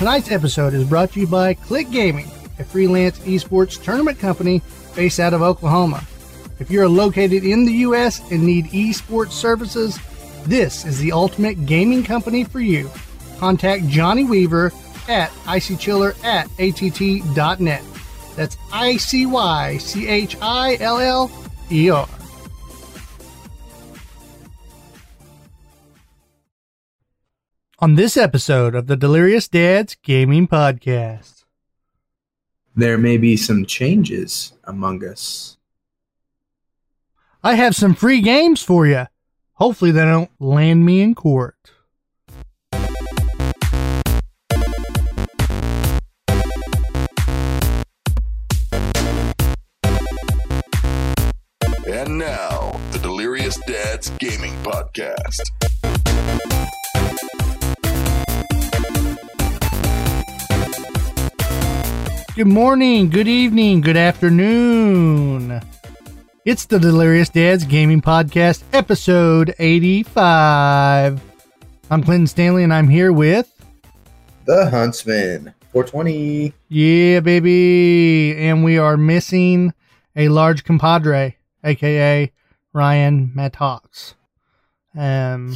Tonight's episode is brought to you by Click Gaming, a freelance esports tournament company based out of Oklahoma. If you're located in the U.S. and need esports services, this is the ultimate gaming company for you. Contact Johnny Weaver at icychiller at att.net. That's I C Y C H I L L E R. On this episode of the Delirious Dads Gaming Podcast, There may be some changes among us. I have some free games for you. Hopefully, they don't land me in court. And now, the Delirious Dads Gaming Podcast. Good morning, good evening, good afternoon. It's the Delirious Dads Gaming Podcast, episode 85. I'm Clinton Stanley, and I'm here with. The Huntsman, 420. Yeah, baby. And we are missing a large compadre, aka Ryan Mattox. Um,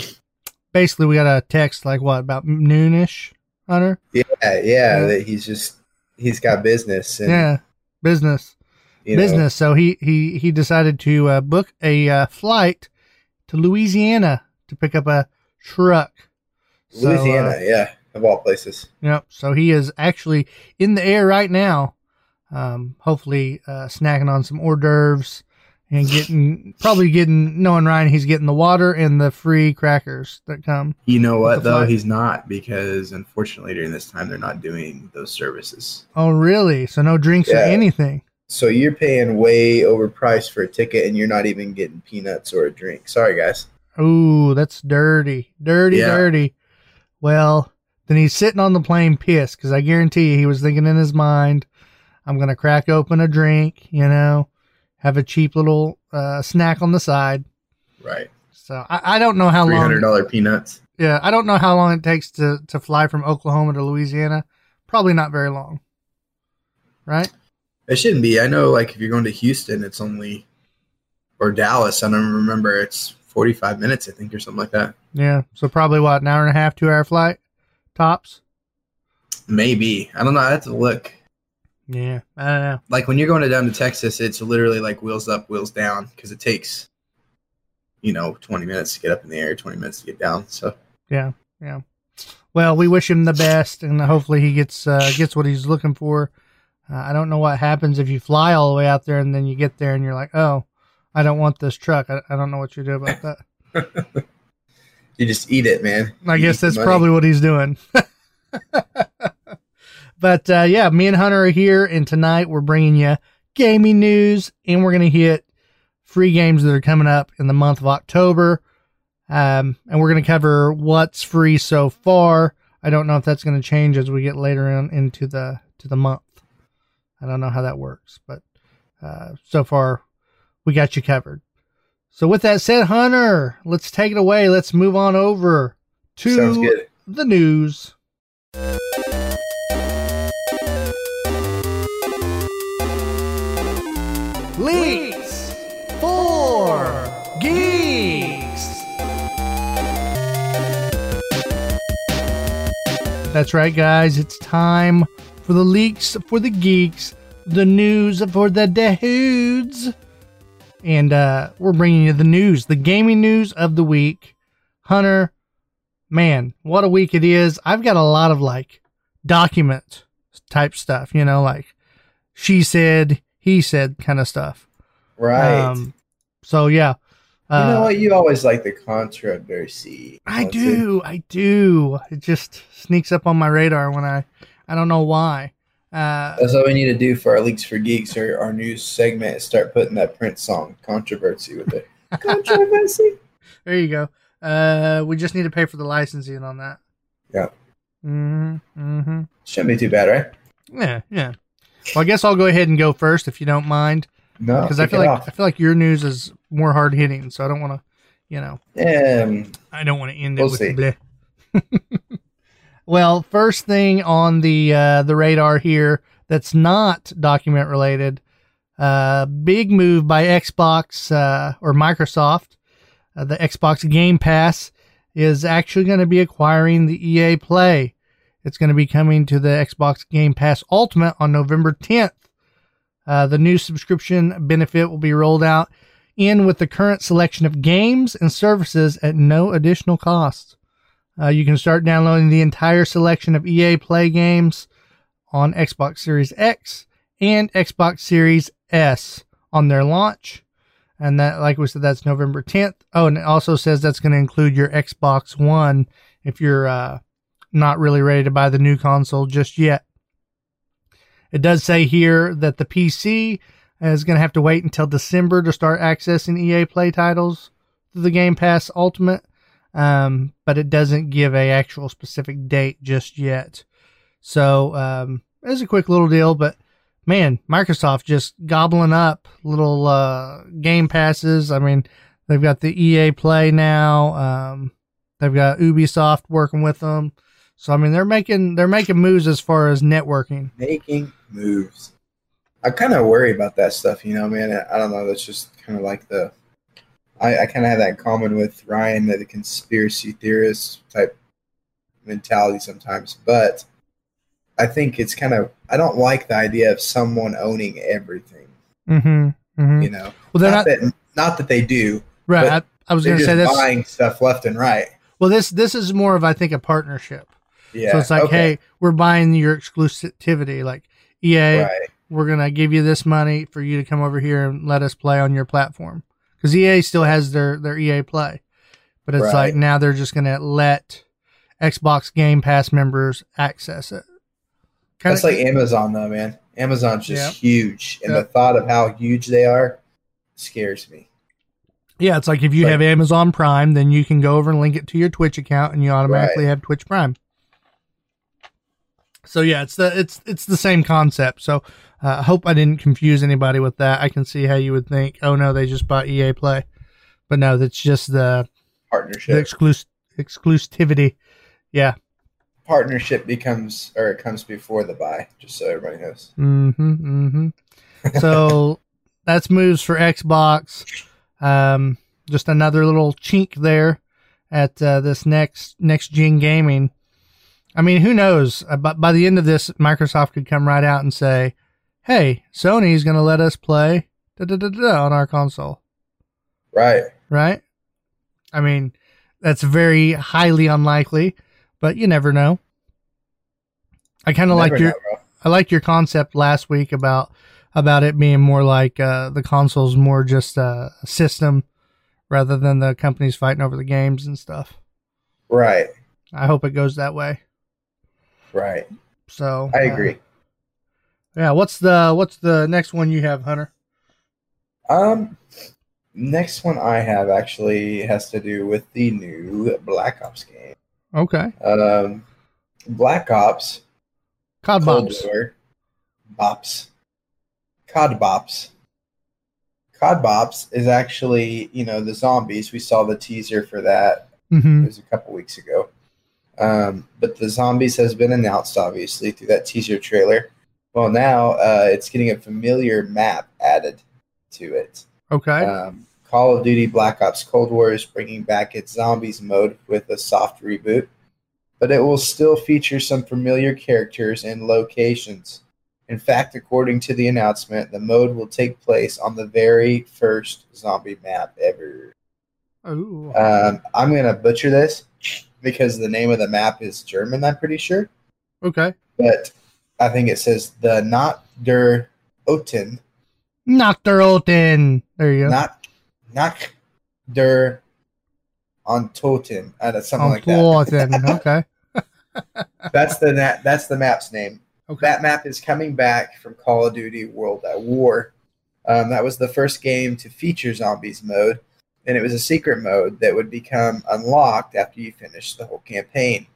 basically, we got a text like what about noonish, Hunter? Yeah, yeah, that he's just he's got business and yeah, business, you know, business. So he he he decided to uh, book a uh, flight to Louisiana to pick up a truck. So, uh, Louisiana, yeah, of all places. Yep. So he is actually in the air right now. Um, hopefully, uh, snacking on some hors d'oeuvres and getting probably getting knowing Ryan, he's getting the water and the free crackers that come. You know what though? flight. He's not because unfortunately during this time they're not doing those services. Oh, really? So no drinks or anything. So you're paying way overpriced for a ticket and you're not even getting peanuts or a drink. Sorry guys. Ooh, that's dirty, dirty, Yeah. dirty. Well, then he's sitting on the plane pissed because I guarantee you he was thinking in his mind, "I'm gonna crack open a drink, you know, have a cheap little uh, snack on the side." Right. So I, I don't know how Three long. hundred dollar peanuts. Yeah, I don't know how long it takes to to fly from Oklahoma to Louisiana. Probably not very long, right? It shouldn't be. I know like if you're going to Houston it's only or Dallas, I don't remember it's forty five minutes, I think, or something like that. Yeah, so probably what an hour and a half, two hour flight, tops. Maybe. I don't know. I have to look. Yeah, I don't know. like when you're going down to Texas, it's literally like wheels up, wheels down because it takes, you know, 20 minutes to get up in the air, 20 minutes to get down. So Yeah, yeah. Well, we wish him the best, and hopefully he gets uh, gets what he's looking for. Uh, I don't know what happens if you fly all the way out there and then you get there and you're like, oh, I don't want this truck. I, I don't know what you do about that. you just eat it, man. I You guess that's probably what he's doing. but uh, yeah, me and Hunter are here, and tonight we're bringing you gaming news, and we're going to hit free games that are coming up in the month of October. Um, and we're going to cover what's free so far. I don't know if that's going to change as we get later in, into the to the month. I don't know how that works, but uh, so far we got you covered. So with that said, Hunter, let's take it away. Let's move on over to the news. Leaks for Geeks. That's right, guys. It's time for the leaks for the geeks, the news for the dudes. And uh, we're bringing you the news, the gaming news of the week. Hunter, man, what a week it is. I've got a lot of like document type stuff, you know, like she said, he said kind of stuff. Right. Um, so yeah. you know Uh, what? You always like the controversy. I do, I do. It just sneaks up on my radar when I, I don't know why. Uh, That's what we need to do for our Leaks for Geeks or our news segment. Start putting that Prince song, Controversy, with it. Controversy. there you go. Uh, we just need to pay for the licensing on that. Yeah. Mm-hmm. Mm-hmm. Shouldn't be too bad, right? Yeah, yeah. Well, I guess I'll go ahead and go first if you don't mind, No, because I feel like off. I feel like your news is more hard hitting, so I don't want to, you know, Um, I don't want to end We'll it with see. bleh. Well, first thing on the uh, the radar here that's not document related. Uh, big move by Xbox uh, or Microsoft. Uh, the Xbox Game Pass is actually going to be acquiring the EA Play. It's going to be coming to the Xbox Game Pass Ultimate on November 10th. Uh, the new subscription benefit will be rolled out in with the current selection of games and services at no additional cost. Uh, you can start downloading the entire selection of EA Play games on Xbox Series X and Xbox Series S on their launch. And that, like we said, that's November 10th. Oh, and it also says that's going to include your Xbox One if you're uh, not really ready to buy the new console just yet. It does say here that the PC is going to have to wait until December to start accessing EA Play titles through the Game Pass Ultimate, um, but it doesn't give a actual specific date just yet. So um, it's a quick little deal, but man, Microsoft just gobbling up little uh, Game Passes. I mean, they've got the EA Play now. Um, they've got Ubisoft working with them. So I mean, they're making they're making moves as far as networking. Making moves. I kind of worry about that stuff, you know, man. I don't know. That's just kind of like the. I, I kind of have that in common with Ryan, that the conspiracy theorist type mentality sometimes, but I think it's kind of. I don't like the idea of someone owning everything. Mm-hmm. mm-hmm. You know, Well, they're not, not that not that they do. right. but I, I was going to say this. buying stuff left and right. Well, this this is more of I think a partnership. Yeah. so it's like, okay, hey, we're buying your exclusivity. Like EA, right. we're gonna give you this money for you to come over here and let us play on your platform because EA still has their their EA Play, but it's Right. like now they're just gonna let Xbox Game Pass members access it. Kinda- That's like Amazon, though, man. Amazon's just Yep. huge, and Yep. the thought of how huge they are scares me. yeah, it's like if you have Amazon Prime, then you can go over and link it to your Twitch account, and you automatically have Twitch Prime. So yeah, it's the it's it's the same concept. So uh, I hope I didn't confuse anybody with that. I can see how you would think, oh no, they just bought EA Play, but no, that's just the the Partnership. exclus- exclusivity. Yeah. Partnership becomes, or it comes before the buy, just so everybody knows. Mm-hmm. Mm-hmm. So that's moves for Xbox. Um, just another little chink there at uh, this next next gen gaming. I mean, who knows? Uh, But by the end of this, Microsoft could come right out and say, "Hey, Sony's going to let us play da, da, da, da, on our console." Right. right? I mean, that's very highly unlikely, but you never know. I kind of like your know. I liked your concept last week about about it being more like uh, the console's more just a system rather than the companies fighting over the games and stuff. Right. I hope it goes that way. Right. So I uh, agree. yeah, what's the what's the next one you have, Hunter? Um, next one I have actually has to do with the new Black Ops game. Okay, Um, Black Ops COD. War Bops. COD Bops. COD Bops is actually, you know, the zombies. We saw the teaser for that hmm It was a couple weeks ago. Um, but the zombies has been announced, obviously, through that teaser trailer. Well, now uh, it's getting a familiar map added to it. Okay, Um, Call of Duty Black Ops Cold War is bringing back its zombies mode with a soft reboot, but it will still feature some familiar characters and locations. In fact, according to the announcement, the mode will take place on the very first zombie map ever. Ooh. Um, I'm going to butcher this because the name of the map is German, I'm pretty sure. okay, But I think it says the Not der Oten, Nocturne. There you go. not not der Ontoten, uh, that's something like that. Okay. That's the na- that's the map's name. Okay. That map is coming back from Call of Duty World at War. Um, that was the first game to feature zombies mode, and it was a secret mode that would become unlocked after you finished the whole campaign.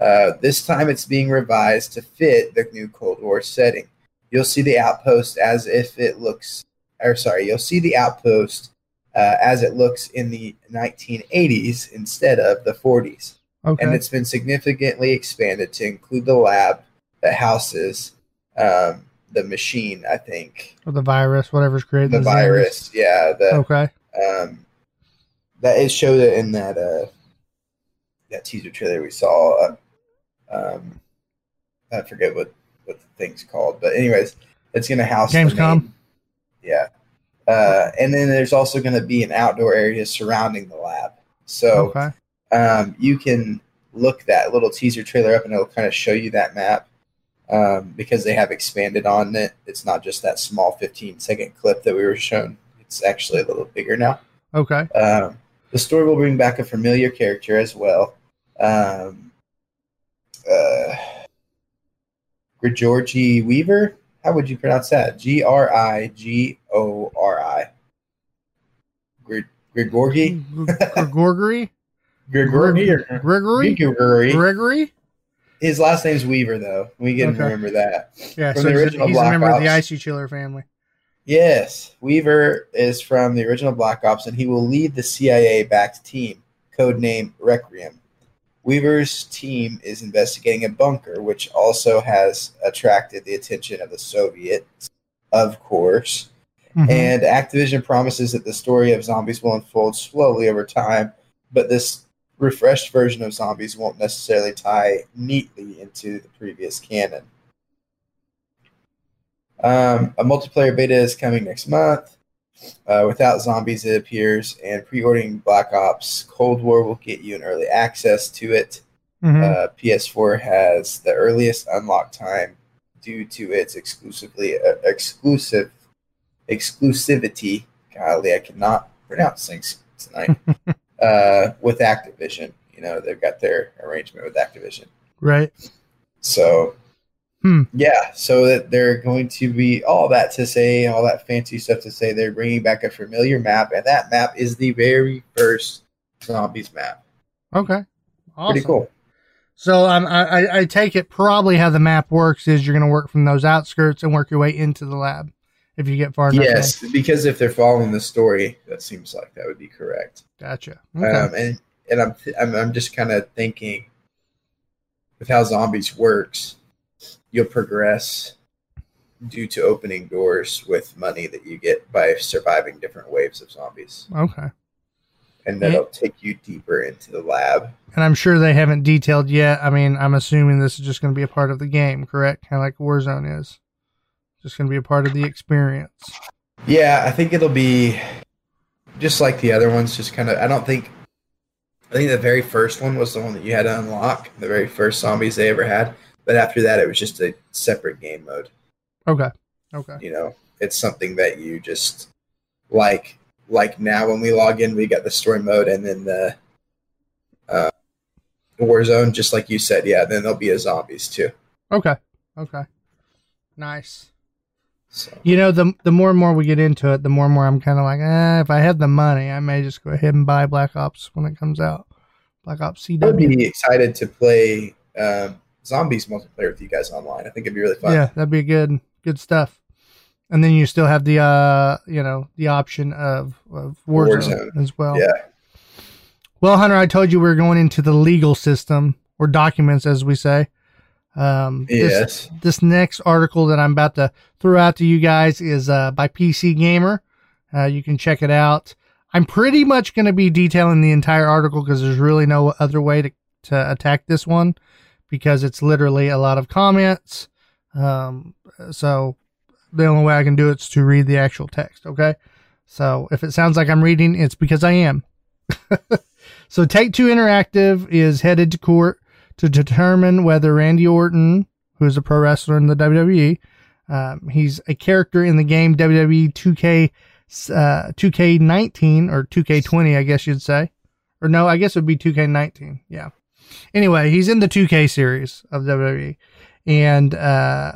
Uh, this time, it's being revised to fit the new Cold War setting. You'll see the outpost as if it looks, or sorry, you'll see the outpost uh, as it looks in the 1980s instead of the 40s. Okay. and it's been significantly expanded to include the lab that houses um, the machine. I think or the virus, whatever's created. the virus. Yeah, the Okay. um, that is showed it in that uh, that teaser trailer we saw. Uh, um, I forget what what the thing's called, but anyways, it's gonna house Gamescom? yeah, uh, and then there's also gonna be an outdoor area surrounding the lab, so Okay. um, you can look that little teaser trailer up, and it'll kind of show you that map. Um, because they have expanded on it, it's not just that small 15 second clip that we were shown. It's actually a little bigger now. Okay. Um, the story will bring back a familiar character as well. Um, uh, Grigorgi Weaver. How would you pronounce that? G R I G O R I. Grig- Grigorgi? Gregory. Grigorgi or Gregory. Grigorgi. Gregory. His last name's Weaver, though. We can Okay. remember that. Yeah. From so the he's, a, original he's a Black member of the. Icy Chiller family. Yes, Weaver is from the original Black Ops, and he will lead the CIA-backed team, codename Requiem. Weaver's team is investigating a bunker, which also has attracted the attention of the Soviets, of course. Mhm. And Activision promises that the story of zombies will unfold slowly over time, but this refreshed version of zombies won't necessarily tie neatly into the previous canon. Um, a multiplayer beta is coming next month. Uh, without zombies, it appears, and pre-ordering Black Ops Cold War will get you an early access to it. Mhm. Uh, PS4 has the earliest unlock time due to its exclusively uh, exclusive exclusivity. Golly, I cannot pronounce things tonight. uh, with Activision, you know they've got their arrangement with Activision. right. So, Hmm. yeah, so that they're going to be all that to say, all that fancy stuff to say. They're bringing back a familiar map, and that map is the very first zombies map. Okay. Awesome. Pretty cool. So um, I, I, take it probably how the map works is you're going to work from those outskirts and work your way into the lab if you get far enough. Yes, because if they're following the story, that seems like that would be correct. Gotcha. Okay. Um, and and I'm I'm, I'm just kind of thinking with how zombies works, you'll progress due to opening doors with money that you get by surviving different waves of zombies, okay. and that'll take you deeper into the lab. And I'm sure they haven't detailed yet. I mean, I'm assuming this is just going to be a part of the game, correct? Kind of like Warzone is. Just going to be a part of the experience. Yeah, I think it'll be just like the other ones. Just kind of, I don't think. I think the very first one was the one that you had to unlock, the very first zombies they ever had. But after that, it was just a separate game mode. Okay. Okay. You know, it's something that you just like. Like now, when we log in, we got the story mode and then the uh, Warzone, just like you said. Yeah, then there'll be a zombies too. Okay. Okay. Nice. So You know, the the more and more we get into it, the more and more I'm kind of like, eh, if I had the money, I may just go ahead and buy Black Ops when it comes out. Black Ops I would be excited to play um, zombies multiplayer with you guys online. I think it'd be really fun. Yeah, that'd be good, good stuff. And then you still have the, uh, you know, the option of, of Warzone, Warzone. as well. Yeah. Well, Hunter, I told you we are going into the legal system or documents, as we say. Um, this- Yes. this next article that I'm about to throw out to you guys is uh, by PC Gamer. Uh, you can check it out. I'm pretty much going to be detailing the entire article because there's really no other way to, to attack this one because it's literally a lot of comments. Um, so the only way I can do it is to read the actual text. Okay. So if it sounds like I'm reading, it's because I am. so Take Two Interactive is headed to court to determine whether Randy Orton, who is a pro wrestler in the WWE, um, he's a character in the game WWE 2K uh, 2K19 or 2K20, I guess you'd say, or no, I guess it would be 2K19. Yeah. Anyway, he's in the 2K series of WWE, and uh,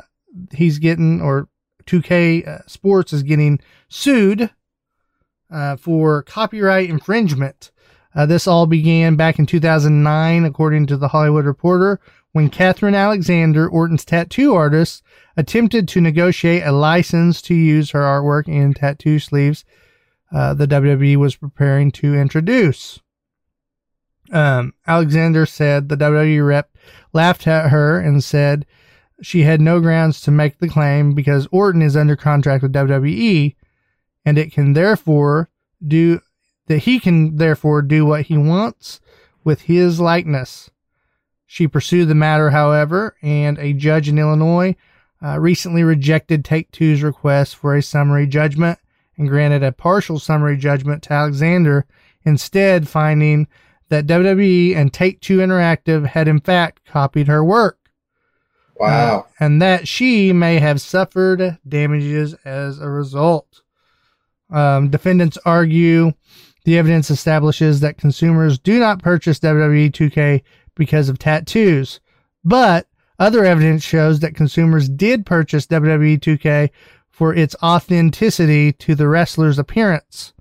he's getting or 2K uh, Sports is getting sued uh, for copyright infringement. Uh, this all began back in 2009, according to the Hollywood Reporter, when Catherine Alexander, Orton's tattoo artist, attempted to negotiate a license to use her artwork in tattoo sleeves uh, the WWE was preparing to introduce. Um, Alexander said the WWE rep laughed at her and said she had no grounds to make the claim because Orton is under contract with WWE and it can therefore do that he can therefore do what he wants with his likeness. She pursued the matter, however, and a judge in Illinois uh, recently rejected Take Two's request for a summary judgment and granted a partial summary judgment to Alexander, instead finding that WWE and Take Two Interactive had in fact copied her work. Wow. Uh, and that she may have suffered damages as a result. Um, defendants argue the evidence establishes that consumers do not purchase WWE 2K because of tattoos, but other evidence shows that consumers did purchase WWE 2K for its authenticity to the wrestler's appearance,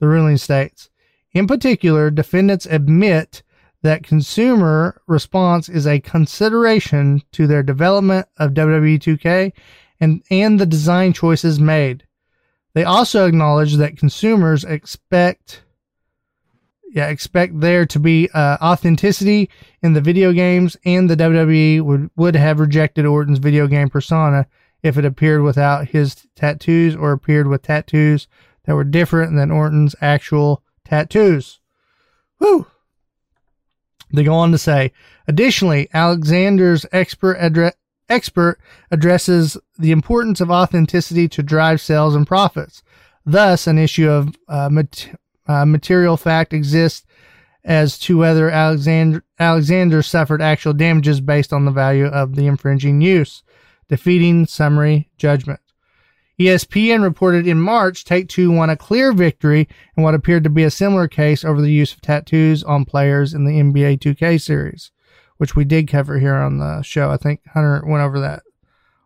the ruling states. In particular, defendants admit that consumer response is a consideration to their development of WWE 2K and, and the design choices made. They also acknowledge that consumers expect yeah, expect there to be uh, authenticity in the video games, and the WWE would, would have rejected Orton's video game persona if it appeared without his tattoos or appeared with tattoos that were different than Orton's actual tattoos. Whew. They go on to say, additionally, Alexander's expert address expert addresses the importance of authenticity to drive sales and profits. Thus, an issue of uh, mat- uh, material fact exists as to whether Alexander, Alexander suffered actual damages based on the value of the infringing use, defeating summary judgment. ESPN reported in March Take Two won a clear victory in what appeared to be a similar case over the use of tattoos on players in the NBA 2K series which we did cover here on the show. I think Hunter went over that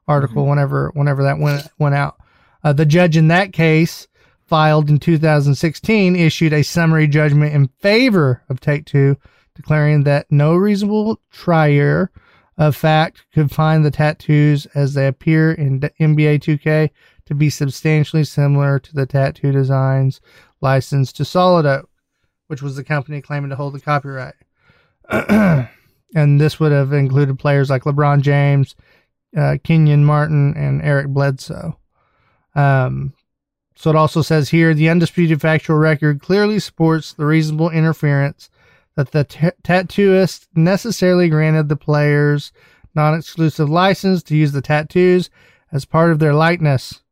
article mm-hmm. whenever whenever that went went out. Uh, the judge in that case filed in 2016 issued a summary judgment in favor of Take Two, declaring that no reasonable trier of fact could find the tattoos as they appear in NBA 2K to be substantially similar to the tattoo designs licensed to Solid Oak, which was the company claiming to hold the copyright. and this would have included players like LeBron James, uh, Kenyon Martin, and Eric Bledsoe. Um, so it also says here the undisputed factual record clearly supports the reasonable interference that the t- tattooist necessarily granted the players non-exclusive license to use the tattoos as part of their likeness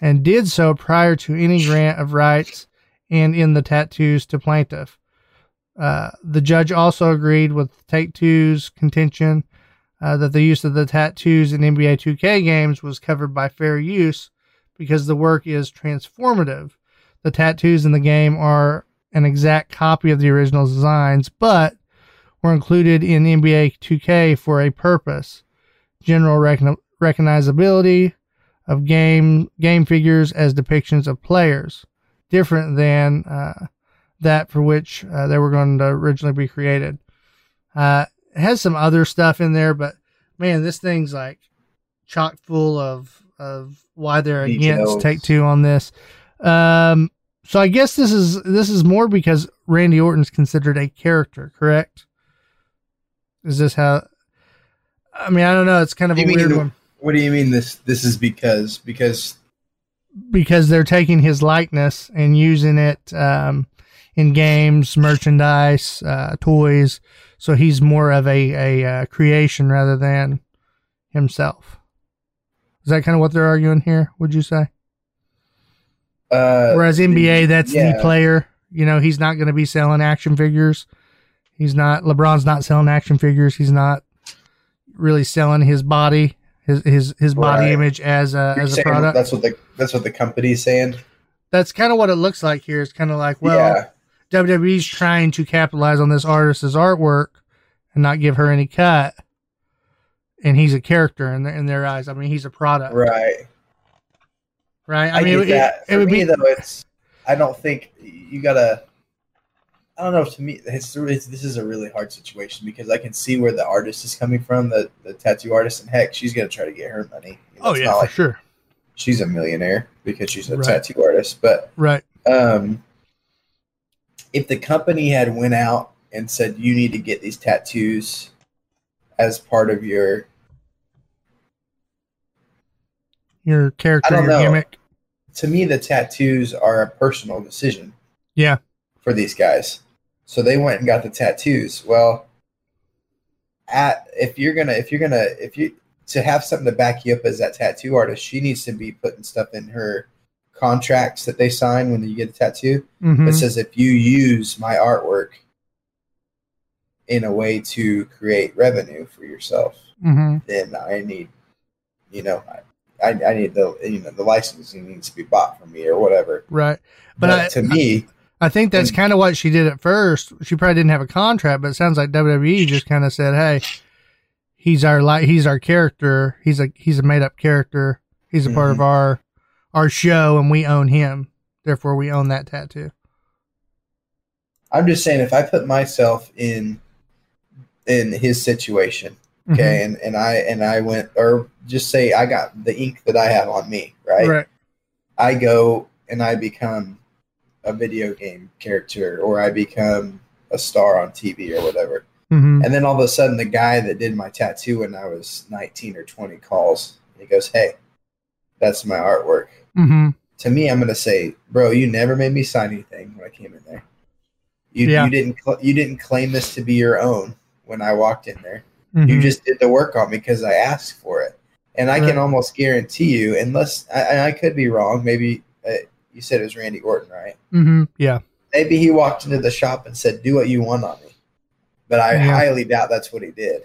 and did so prior to any grant of rights and in the tattoos to plaintiff. Uh, the judge also agreed with Take Two's contention uh, that the use of the tattoos in NBA 2K games was covered by fair use because the work is transformative. The tattoos in the game are an exact copy of the original designs, but were included in NBA 2K for a purpose general recognizability of game game figures as depictions of players, different than uh, that for which uh, they were going to originally be created. Uh, it has some other stuff in there, but man, this thing's like chock full of of why they're Details. against Take Two on this. Um, so I guess this is this is more because Randy Orton's considered a character, correct? Is this how? I mean, I don't know. It's kind of a weird one. What do you mean this? This is because because because they're taking his likeness and using it um, in games, merchandise, uh, toys. So he's more of a, a uh, creation rather than himself. Is that kind of what they're arguing here? Would you say? Uh, Whereas NBA, that's yeah. the player. You know, he's not going to be selling action figures. He's not. LeBron's not selling action figures. He's not really selling his body, his his his body right. image as a You're as a product. That's what the that's what the company's saying. That's kind of what it looks like here. It's kind of like, well, yeah. WWE's trying to capitalize on this artist's artwork and not give her any cut. And he's a character in their, in their eyes. I mean, he's a product. Right. Right. I, I mean, it, it, would me, be though. It's. I don't think you gotta. I don't know. To me, it's, it's, this is a really hard situation because I can see where the artist is coming from, the the tattoo artist, and heck, she's gonna try to get her money. You know, oh yeah, for like sure. She's a millionaire because she's a right. tattoo artist, but right. Um, if the company had went out and said you need to get these tattoos as part of your Your character, your know. gimmick. to me the tattoos are a personal decision Yeah. For these guys. So they went and got the tattoos. Well at if you're gonna if you're gonna if you to have something to back you up as that tattoo artist she needs to be putting stuff in her contracts that they sign when you get a tattoo. Hmm that says if you use my artwork in a way to create revenue for yourself hmm then I need, you know, I, I need the you know the licensing needs to be bought from me or whatever. Right. But, But I- to me, I think that's kind of what she did at first. She probably didn't have a contract, but it sounds like WWE just kind of said, "Hey, he's our li- he's our character. He's a he's a made up character. He's a part of Mhm. our our show, and we own him. Therefore, we own that tattoo." I'm just saying if I put myself in in his situation, Mm-hmm. okay, and and I and I went or just say I got the ink that I have on me, right? Right. I go and I become a video game character or I become a star on TV or whatever. hmm And then all of a sudden, the guy that did my tattoo when I was 19 or 20 calls. He goes, Hey, that's my artwork. hmm To me, I'm going to say, Bro, you never made me sign anything when I came in there. You, Yeah. you didn't cl- you didn't claim this to be your own when I walked in there. hmm You just did the work on me because I asked for it. And I Right. can almost guarantee you, unless I, and I could be wrong, maybe uh, you said it was Randy Orton, right? hmm Yeah. Maybe he walked into the shop and said, "Do what you want on me," but I Yeah. highly doubt that's what he did.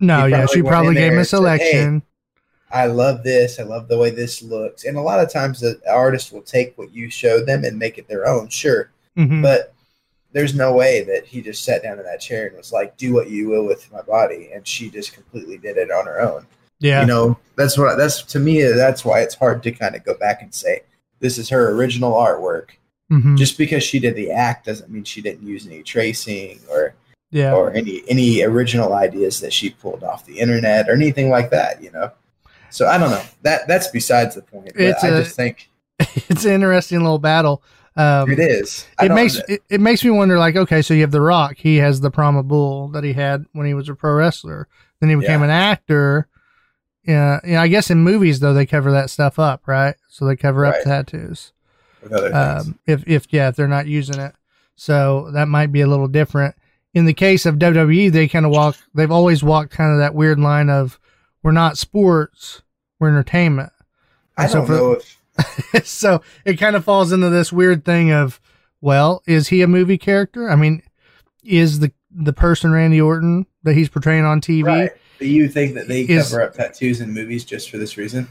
No. He Yeah. She probably gave him a and said, "Hey, selection. I love this. I love the way this looks. And a lot of times the artist will take what you showed them and make it their own, sure. hmm But there's no way that he just sat down in that chair and was like, "Do what you will with my body," and she just completely did it on her own. yeah. You know, that's what that's to me. That's why it's hard to kind of go back and say this is her original artwork. hmm Just because she did the act doesn't mean she didn't use any tracing or yeah. or any any original ideas that she pulled off the internet or anything like that. You know. So I don't know. That that's besides the point. It's I a- just think it's an interesting little battle. Um, it is. I it makes it, it makes me wonder like okay so you have the rock he has the Brahma bull that he had when he was a pro wrestler then he became Yeah. an actor yeah yeah i guess in movies though they cover that stuff up right so they cover up tattoos with other things. um, if if yeah if they're not using it so that might be a little different in the case of wwe they kind of walk they've always walked kind of that weird line of we're not sports we're entertainment I so don't for- know if so it kind of falls into this weird thing of, well, is he a movie character? I mean, is the the person Randy Orton that he's portraying on TV? right. Do you think that they Is- cover up tattoos in movies just for this reason?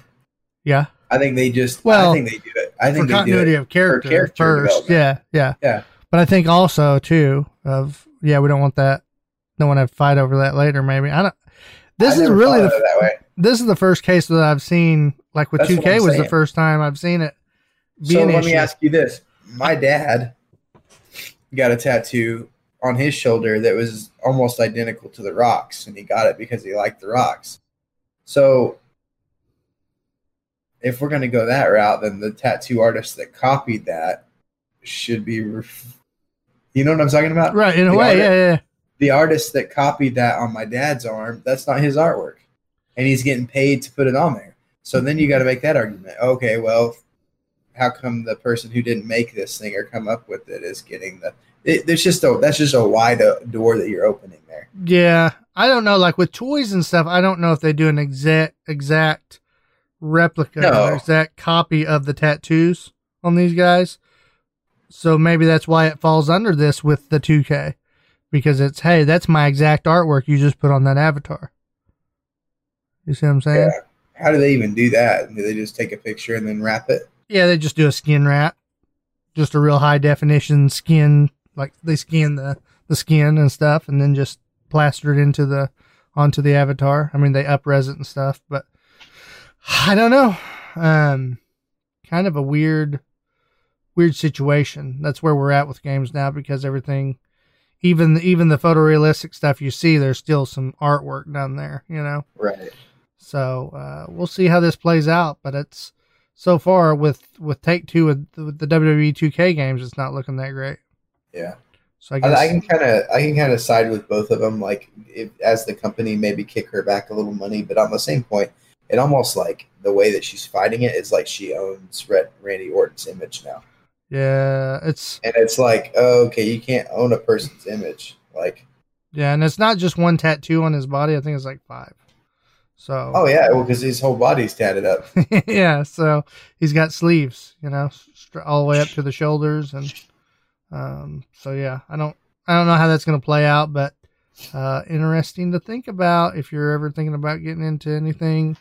Yeah, I think they just. Well, I think they do it. I for think they do continuity it. of character, character first. Yeah, yeah, Yeah. But I think also too of yeah, we don't want that. Don't want to fight over that later. Maybe I don't. This I is really the this is the first case that I've seen. Like with two K was the first time I've seen it. So let me ask you this: My dad got a tattoo on his shoulder that was almost identical to the rocks, and he got it because he liked the rocks. So, if we're going to go that route, then the tattoo artist that copied that should be. Ref- you know what I'm talking about? right in a way. artist- Yeah, yeah. The artist that copied that on my dad's arm, that's not his artwork, and he's getting paid to put it on there. So then you got to make that argument. Okay, well, how come the person who didn't make this thing or come up with it is getting the? It, there's just a that's just a wide uh, door that you're opening there. Yeah, I don't know. Like with toys and stuff, I don't know if they do an exact exact replica No. or exact copy of the tattoos on these guys. So maybe that's why it falls under this with the 2K because it's hey, that's my exact artwork you just put on that avatar. You see what I'm saying? Yeah. How do they even do that? Do they just take a picture and then wrap it? Yeah, they just do a skin wrap, just a real high definition skin, like they skin the the skin and stuff, and then just plaster it into the onto the avatar. I mean, they upres it and stuff, but I don't know. Um, kind of a weird, weird situation. That's where we're at with games now because everything, even even the photorealistic stuff you see, there's still some artwork done there. You know. Right. So uh, we'll see how this plays out. But it's so far with with Take Two with, with the WWE 2K games, it's not looking that great. Yeah. So I I, guess I can kind of I can kind of side with both of them. Like if, as the company, maybe kick her back a little money, but on the same point, it almost like the way that she's fighting it is like she owns Red, Randy Orton's image now, yeah, it's and it's like oh, okay, you can't own a person's image. Like yeah, and it's not just one tattoo on his body. I think it's like five. So oh yeah, well because his whole body's tatted up. yeah, so he's got sleeves, you know, all the way up to the shoulders, and um, so yeah, I don't, I don't know how that's going to play out, but uh, interesting to think about if you're ever thinking about getting into anything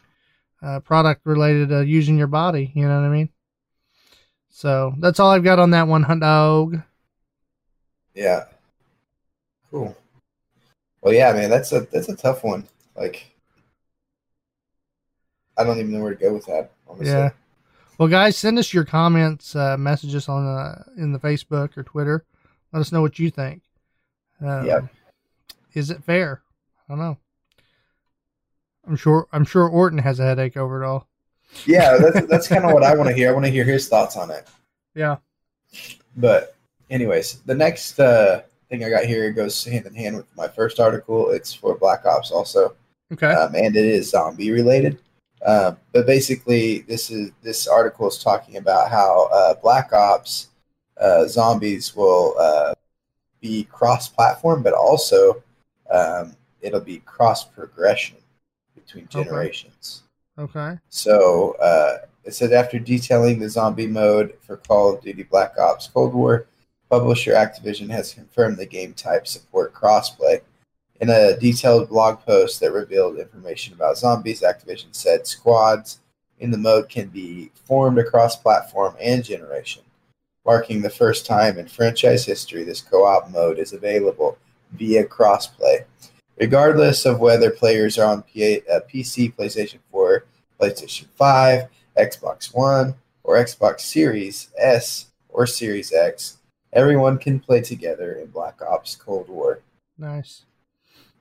uh, product related to using your body. You know what I mean? So that's all I've got on that one, hunt dog. Yeah. Cool. Well, yeah, man, that's a that's a tough one. Like, I don't even know where to go with that. Honestly. Yeah. Well, guys, send us your comments, uh, messages on uh, in the Facebook or Twitter. Let us know what you think. Um, Yeah. Is it fair? I don't know. I'm sure. I'm sure Orton has a headache over it all. Yeah, that's that's kind of what I want to hear. I want to hear his thoughts on it. Yeah. But, anyways, the next uh, thing I got here goes hand in hand with my first article. It's for Black Ops also. Okay. um, and it is zombie related. Um, but basically, this is this article is talking about how uh, Black Ops uh, zombies will uh, be cross-platform, but also um, it'll be cross progression between Okay. generations. okay. So uh, it said after detailing the zombie mode for Call of Duty Black Ops Cold War, publisher Activision has confirmed the game type support crossplay. In a detailed blog post that revealed information about zombies, Activision said squads in the mode can be formed across platform and generation, marking the first time in franchise history this co-op mode is available via crossplay. Regardless of whether players are on P- uh, PC, PlayStation 4, PlayStation 5, Xbox One, or Xbox Series S or Series X, everyone can play together in Black Ops Cold War. Nice.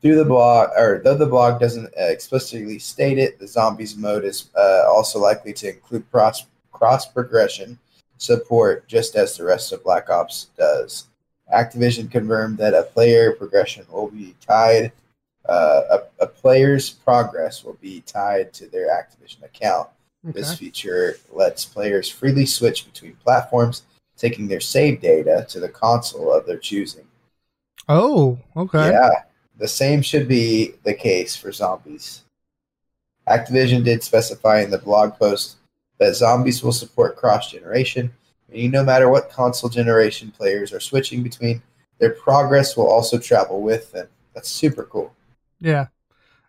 Through the blog, or though the blog doesn't uh, explicitly state it, the zombies mode is uh, also likely to include cross cross progression support, just as the rest of Black Ops does. Activision confirmed that a player progression will be tied. Uh, a, a player's progress will be tied to their Activision account. Okay. This feature lets players freely switch between platforms, taking their save data to the console of their choosing. Oh, okay. Yeah, the same should be the case for zombies. Activision did specify in the blog post that zombies will support cross generation, meaning no matter what console generation players are switching between, their progress will also travel with them. That's super cool. Yeah.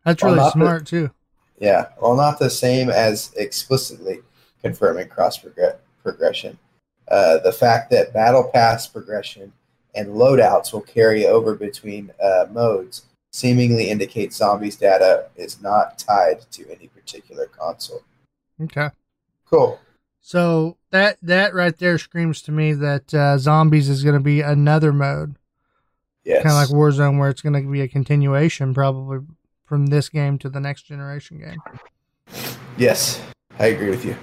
That's really not the- smart too. Yeah, well, not the same as explicitly confirming cross progression, Uh, the fact that battle pass progression and loadouts will carry over between uh, modes seemingly indicates zombies data is not tied to any particular console. Okay. Cool. So that that right there screams to me that uh, zombies is going to be another mode, Yes. kind of like Warzone, where it's going to be a continuation, probably from this game to the next generation game. yes, I agree with you.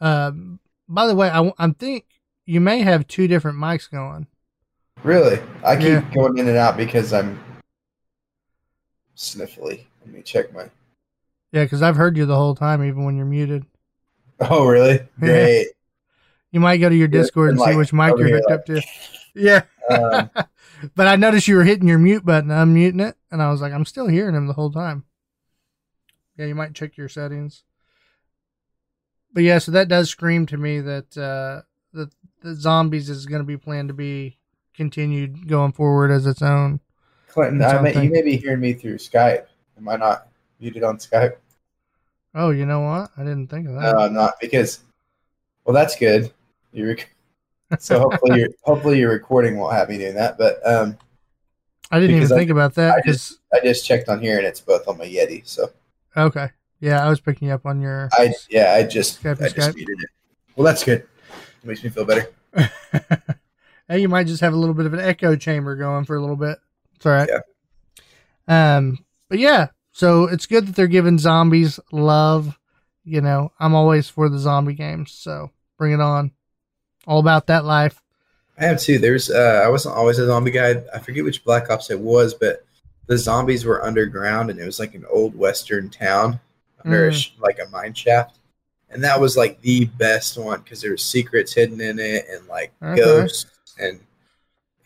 Um, by the way, I, I think you may have two different mics going. Really, I keep Yeah. going in and out because I'm sniffly. Let me check my. Yeah, because I've heard you the whole time, even when you're muted. Oh, really? Great. You might go to your Discord and and, see which mic you're hooked up to. Yeah, um, but I noticed you were hitting your mute button, unmuting it, and I was like, I'm still hearing him the whole time. Yeah, you might check your settings. But yeah, so that does scream to me that uh, that the zombies is going to be planned to be continued going forward as its own. Clinton, That's I what I'm may, you may be hearing me through Skype. Am I not muted on Skype? Oh, you know what? I didn't think of that. No, I'm not because. Well, that's good. You rec- so hopefully your hopefully your recording won't have me doing that. But um, I didn't even I- think about that I because I just checked on here and it's both on my Yeti. So okay, yeah, I was picking you up on your. I yeah I just Skype I just Skype. muted it. Well, that's good. It makes me feel better. hey, you might just have a little bit of an echo chamber going for a little bit. It's all right. Yeah. Um, but yeah, so it's good that they're giving zombies love. You know, I'm always for the zombie games, so bring it on. All about that life. I have too. There's uh, I wasn't always a zombie guy. I forget which Black Ops it was, but the zombies were underground and it was like an old western town under Mm. like a mine shaft. And that was like the best one because there were secrets hidden in it and like Okay. ghosts and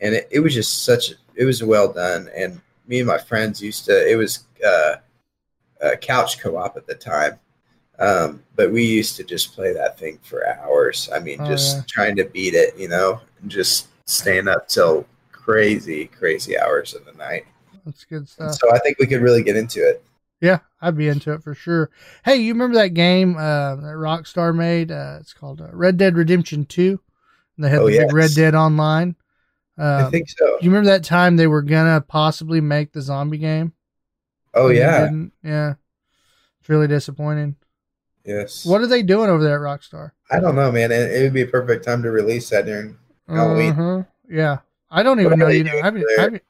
and it, it was just such it was well done and me and my friends used to it was uh, a couch co-op at the time um, but we used to just play that thing for hours i mean Oh, just trying to beat it you know and just staying up till crazy crazy hours of the night That's good and stuff. so i think we could really get into it Yeah, I'd be into it for sure. Hey, you remember that game uh, that Rockstar made? Uh, it's called uh, Red Dead Redemption Two. They had Oh, the big yes. Red Dead Online. i Um, think so do you remember that time they were gonna possibly make the zombie game? oh yeah yeah. It's really disappointing. yes What are they doing over there at Rockstar? i don't know man it, it would be a perfect time to release that during Halloween. Uh-huh. Yeah, I don't even What know. You know, I haven't. I haven't,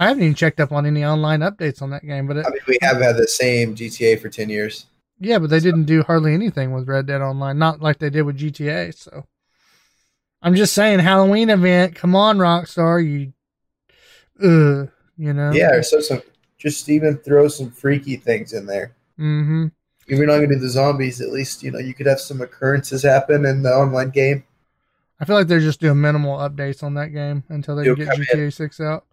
I haven't even checked up on any online updates on that game. But it, i mean we have had the same gta for 10 years yeah, but they didn't do hardly anything with Red Dead Online, not like they did with GTA. So I'm just saying, Halloween event. Come on, Rockstar, you, uh, you know. Yeah, or so some just even throw some freaky things in there. Mm-hmm. If you're not gonna do the zombies, at least you know you could have some occurrences happen in the online game. I feel like they're just doing minimal updates on that game until they You'll get come in. GTA Six out.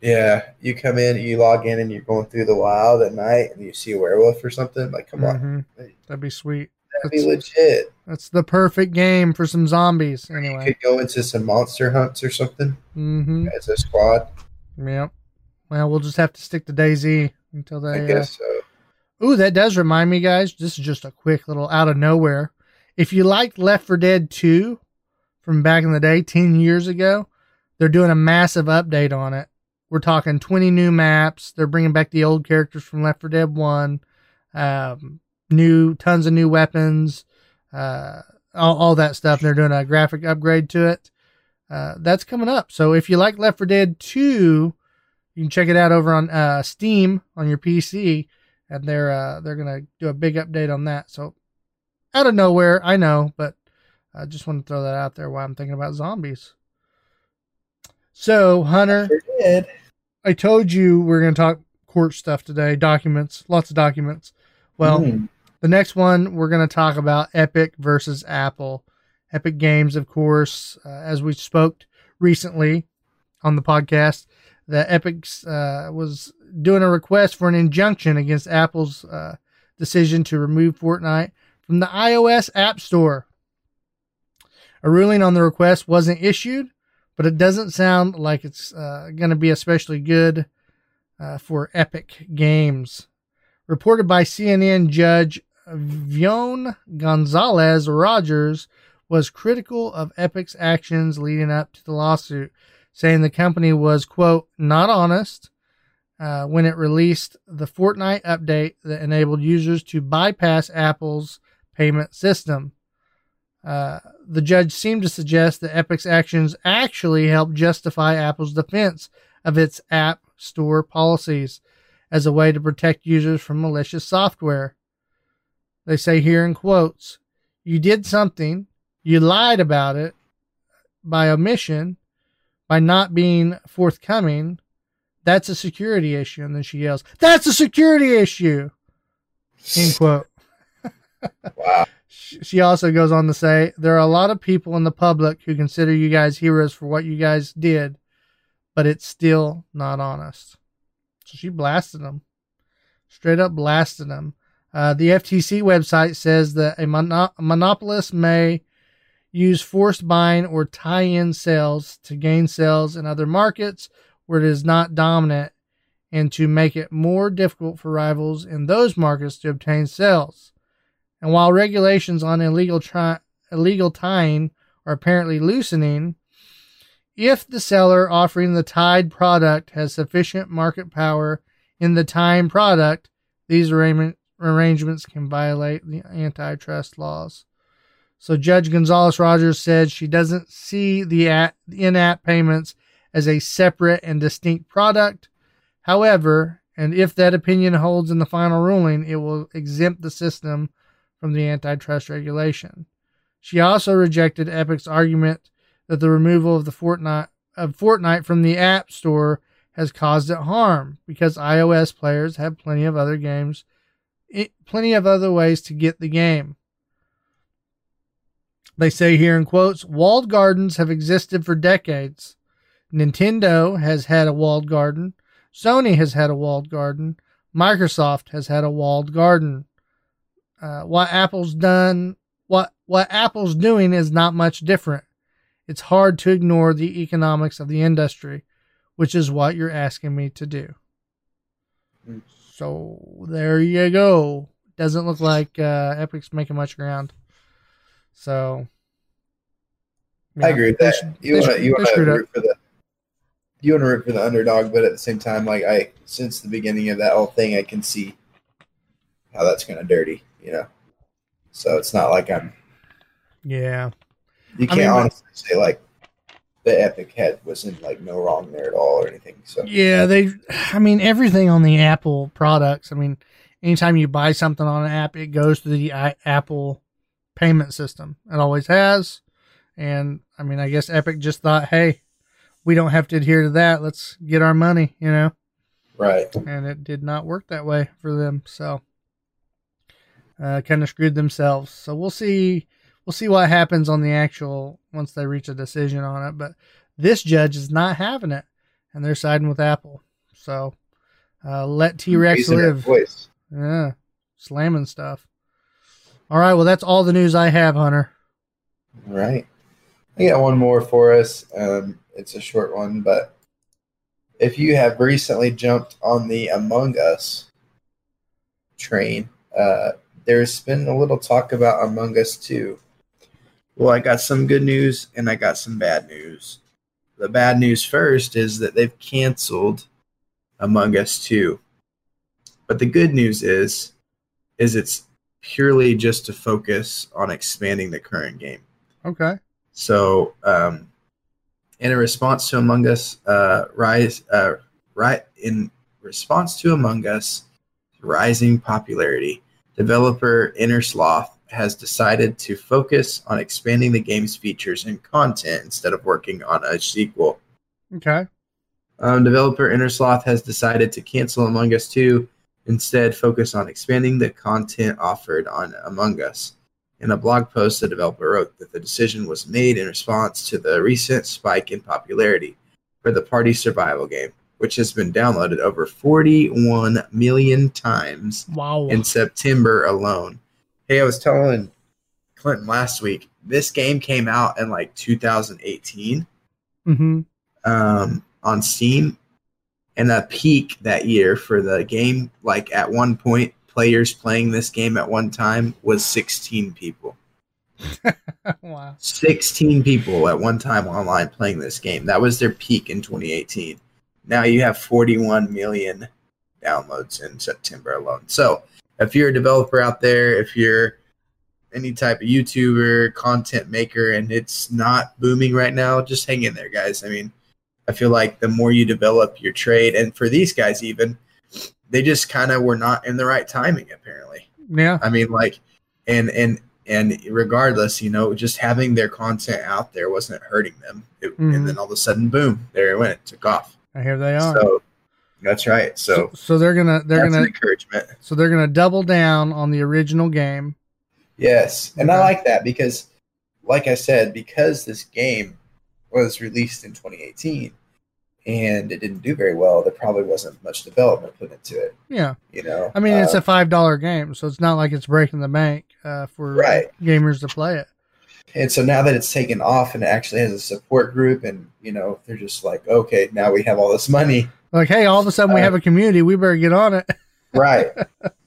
Yeah, you come in, you log in, and you're going through the wild at night, and you see a werewolf or something. Like, come on, Mhm. That'd be sweet. That'd be legit. That's the perfect game for some zombies. You Anyway. could go into some monster hunts or something Mm-hmm. as a squad. Yep. Well, we'll just have to stick to DayZ until they. I uh, guess so. Ooh, that does remind me, guys. This is just a quick little out of nowhere. If you liked Left 4 Dead 2 from back in the day, 10 years ago, they're doing a massive update on it. We're talking 20 new maps. They're bringing back the old characters from Left 4 Dead 1. Um, new, tons of new weapons, uh, all, all that stuff. They're doing a graphic upgrade to it. Uh, that's coming up. So if you like Left 4 Dead 2, you can check it out over on uh, Steam on your PC and they're uh, they're gonna do a big update on that. So out of nowhere, I know, but I just want to throw that out there while I'm thinking about zombies. So Hunter, Sure. I told you we're gonna talk court stuff today, documents, lots of documents. Well, Mm. The next one we're going to talk about Epic versus Apple. Epic Games, of course, uh, as we spoke recently on the podcast, that Epic uh, was doing a request for an injunction against Apple's uh, decision to remove Fortnite from the iOS App Store. A ruling on the request wasn't issued, but it doesn't sound like it's uh, going to be especially good uh, for Epic Games reported by CNN judge Yvonne Gonzalez Rogers was critical of Epic's actions leading up to the lawsuit, saying the company was, quote, not honest uh, when it released the Fortnite update that enabled users to bypass Apple's payment system. Uh, the judge seemed to suggest that Epic's actions actually helped justify Apple's defense of its App Store policies as a way to protect users from malicious software. They say here in quotes, you did something, you lied about it by omission, by not being forthcoming. That's a security issue. And then she yells, That's a security issue. End quote. Wow. She also goes on to say, There are a lot of people in the public who consider you guys heroes for what you guys did, but it's still not honest. So she blasted them. Straight up blasted them. Uh, the FTC website says that a mono- monopolist may use forced buying or tie in sales to gain sales in other markets where it is not dominant and to make it more difficult for rivals in those markets to obtain sales. And while regulations on illegal, tri- illegal tying are apparently loosening, if the seller offering the tied product has sufficient market power in the tying product, these arrangement, arrangements can violate the antitrust laws. So Judge Gonzalez Rogers said she doesn't see the in-app payments as a separate and distinct product. However, and if that opinion holds in the final ruling, it will exempt the system from the antitrust regulation. She also rejected Epic's argument that the removal of the Fortnite of Fortnite from the App Store has caused it harm because iOS players have plenty of other games, it, plenty of other ways to get the game. They say here in quotes, walled gardens have existed for decades. Nintendo has had a walled garden. Sony has had a walled garden. Microsoft has had a walled garden. Uh, what Apple's done, what what Apple's doing is not much different. It's hard to ignore the economics of the industry, which is what you're asking me to do. So there you go. Doesn't look like uh, Epic's making much ground. So I agree with that. should- You want to you want to screwed up. root for the you want to root for the underdog, but at the same time, like I since the beginning of that whole thing, I can see how that's kind of dirty, you know. So it's not like I'm. Yeah. You can't mean, honestly say like the Epic head was in like no wrong there at all or anything. So Yeah, they. I mean, everything on the Apple products. I mean, anytime you buy something on an app, it goes to the I- Apple payment system. It always has. And I mean, I guess Epic just thought, hey, we don't have to adhere to that. Let's get our money, you know. right, And it did not work that way for them. So, uh, kind of screwed themselves. So we'll see. We'll see what happens on the actual once they reach a decision on it. But this judge is not having it, and they're siding with Apple. So uh, let T Rex live. voice. Yeah, slamming stuff. All right. Well, that's all the news I have, Hunter. All right. I got one more for us. Um, it's a short one, but if you have recently jumped on the Among Us train, uh, there's been a little talk about Among Us 2. Well, I got some good news and I got some bad news. The bad news first is that they've canceled Among Us 2. But the good news is is it's purely just to focus on expanding the current game. Okay. So, um, in a response to Among Us, uh, rise, uh, right in response to Among Us rising popularity, developer Innersloth has decided to focus on expanding the game's features and content instead of working on a sequel. Okay. Um, developer Innersloth has decided to cancel Among Us 2, instead focus on expanding the content offered on Among Us. In a blog post, the developer wrote that the decision was made in response to the recent spike in popularity for the party survival game, which has been downloaded over 41 million times Wow. in September alone. Hey, I was telling Clinton last week, this game came out in like 2018 mm-hmm. um, on Steam, and a peak that year for the game, like at one point, players playing this game at one time was 16 people. wow. 16 people at one time online playing this game. That was their peak in 2018. Now you have 41 million downloads in September alone. So, if you're a developer out there, if you're any type of YouTuber, content maker, and it's not booming right now, just hang in there, guys. I mean, I feel like the more you develop your trade, and for these guys, even, they just kind of were not in the right timing, apparently. Yeah. I mean, like, and and and regardless, you know, just having their content out there wasn't hurting them. It, Mhm. And then all of a sudden, boom, there it went, it took off. And here they are. So that's right. So, so, so they're gonna they're gonna encouragement. so they're gonna double down on the original game. Yes, and I like that because, like I said, because this game was released in 2018 and it didn't do very well, there probably wasn't much development put into it. Yeah. You know, I mean, it's Uh, a five dollar game, so it's not like it's breaking the bank uh, for Right. gamers to play it. and so now that it's taken off and it actually has a support group, and you know, they're just like, okay, now we have all this money. Like, hey, all of a sudden we Uh, have a community. We better get on it. right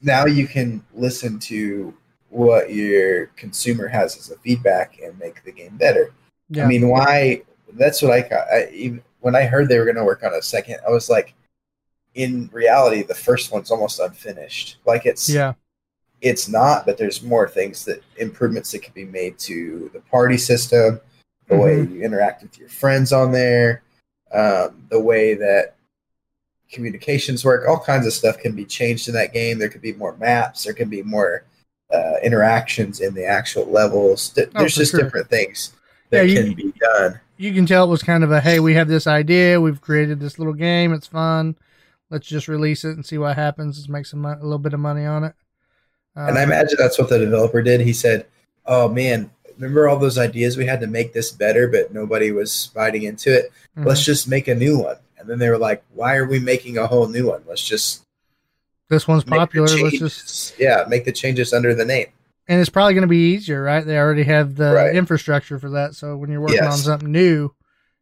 now you can listen to what your consumer has as a feedback and make the game better Yeah. i mean why that's what i, I even when i heard they were going to work on a second i was like in reality the first one's almost unfinished like it's yeah. it's not but there's more things that improvements that can be made to the party system the way Mm-hmm. you interact with your friends on there um, the way that communications work all kinds of stuff can be changed in that game there could be more maps there can be more uh, interactions in the actual levels Oh, there's just sure. different things that Yeah, you- can be done. You can tell it was kind of a hey, we have this idea, we've created this little game, it's fun. Let's just release it and see what happens. Let's make some a little bit of money on it. Um, And I imagine that's what the developer did. He said, "Oh man, remember all those ideas we had to make this better, but nobody was biting into it. mhm. Let's just make a new one." And then they were like, "Why are we making a whole new one? Let's just this one's popular. Let's just yeah, make the changes under the name." and it's probably going to be easier, right? They already have the Right. infrastructure for that. So when you're working on something new,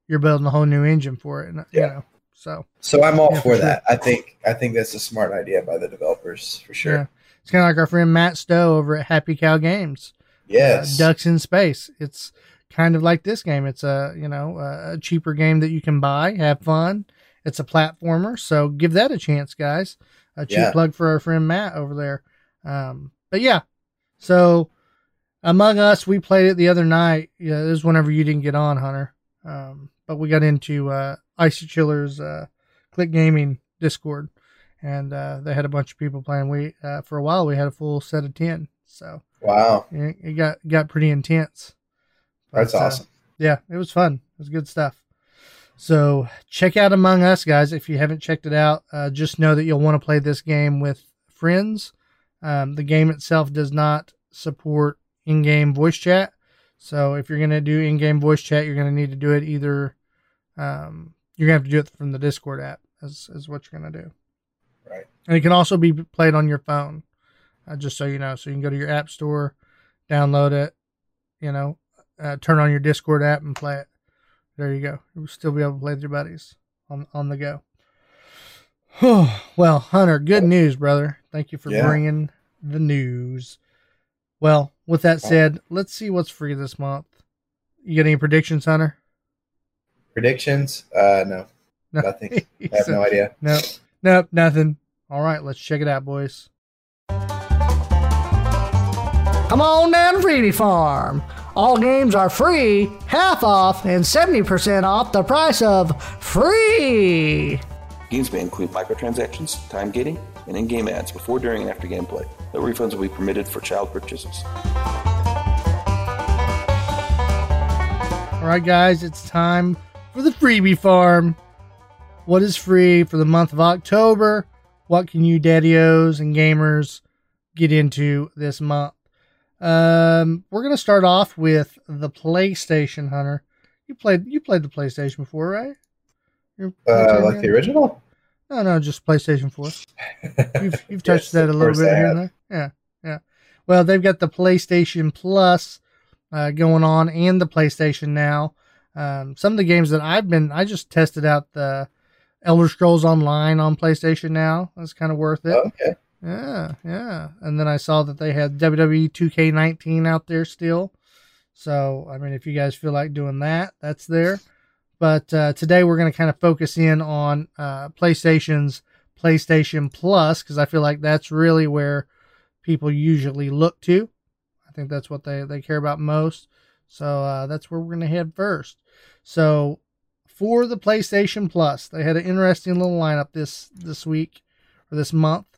you're building a whole new engine for it. And, You Yeah. know, so So I'm all Yeah, for for that. I think I think that's a smart idea by the developers for sure. yeah, it's kind of like our friend Matt Stowe over at Happy Cow Games. Yes. uh, Ducks in Space. It's kind of like this game. It's a you know a cheaper game that you can buy, have fun. It's a platformer, so give that a chance, guys. A cheap Yeah. plug for our friend Matt over there. Um, but yeah, so Among Us, we played it the other night. Yeah, this is whenever you didn't get on, Hunter. Um, but we got into uh, Icy Chiller's uh, Click Gaming Discord, and uh, they had a bunch of people playing. We uh, for a while we had a full set of ten, so wow. it it got got pretty intense. That's But, uh, awesome. yeah, it was fun. It was good stuff. So check out Among Us, guys. If you haven't checked it out, uh, just know that you'll want to play this game with friends. Um, the game itself does not support in-game voice chat. So if you're gonna do in-game voice chat, you're gonna need to do it either. Um, you're gonna have to do it from the Discord app. Is is what you're gonna do. Right. And it can also be played on your phone, uh, just so you know. So you can go to your app store, download it, you know, uh, turn on your Discord app and play it. There you go. You'll still be able to play with your buddies on on the go. well, Hunter, good news, brother. Thank you for Yeah. bringing the news. Well, with that said, let's see what's free this month. You got any predictions, Hunter? Predictions? Uh, no, No. nothing. I have no idea. Nope. Nope. Nothing. All right, let's check it out, boys. Come on down to Freebie Farm. All games are free, half off, and 70% off the price of free. Games may include microtransactions, time gating, and in-game ads before, during, and after gameplay. No refunds will be permitted for child purchases. All right, guys, it's time for the Freebie Farm. What is free for the month of October? What can you daddios and gamers get into this month? Um, we're gonna start off with the PlayStation Hunter. You played you played the PlayStation before, right? You're- Uh, like the original? No, no, just PlayStation Four. You've you've touched Yes, that a little bit here and there. Yeah, yeah. Well, they've got the PlayStation Plus uh, going on and the PlayStation Now. Um, some of the games that I've been, I just tested out the Elder Scrolls Online on PlayStation Now. That's kind of worth it. Oh, okay. Yeah, yeah. And then I saw that they had WWE 2K19 out there still. So, I mean, if you guys feel like doing that, that's there. But uh, today we're going to kind of focus in on uh, PlayStation's PlayStation Plus because I feel like that's really where people usually look to. I think that's what they, they care about most. So uh, that's where we're going to head first. So for the PlayStation Plus, they had an interesting little lineup this this week or this month.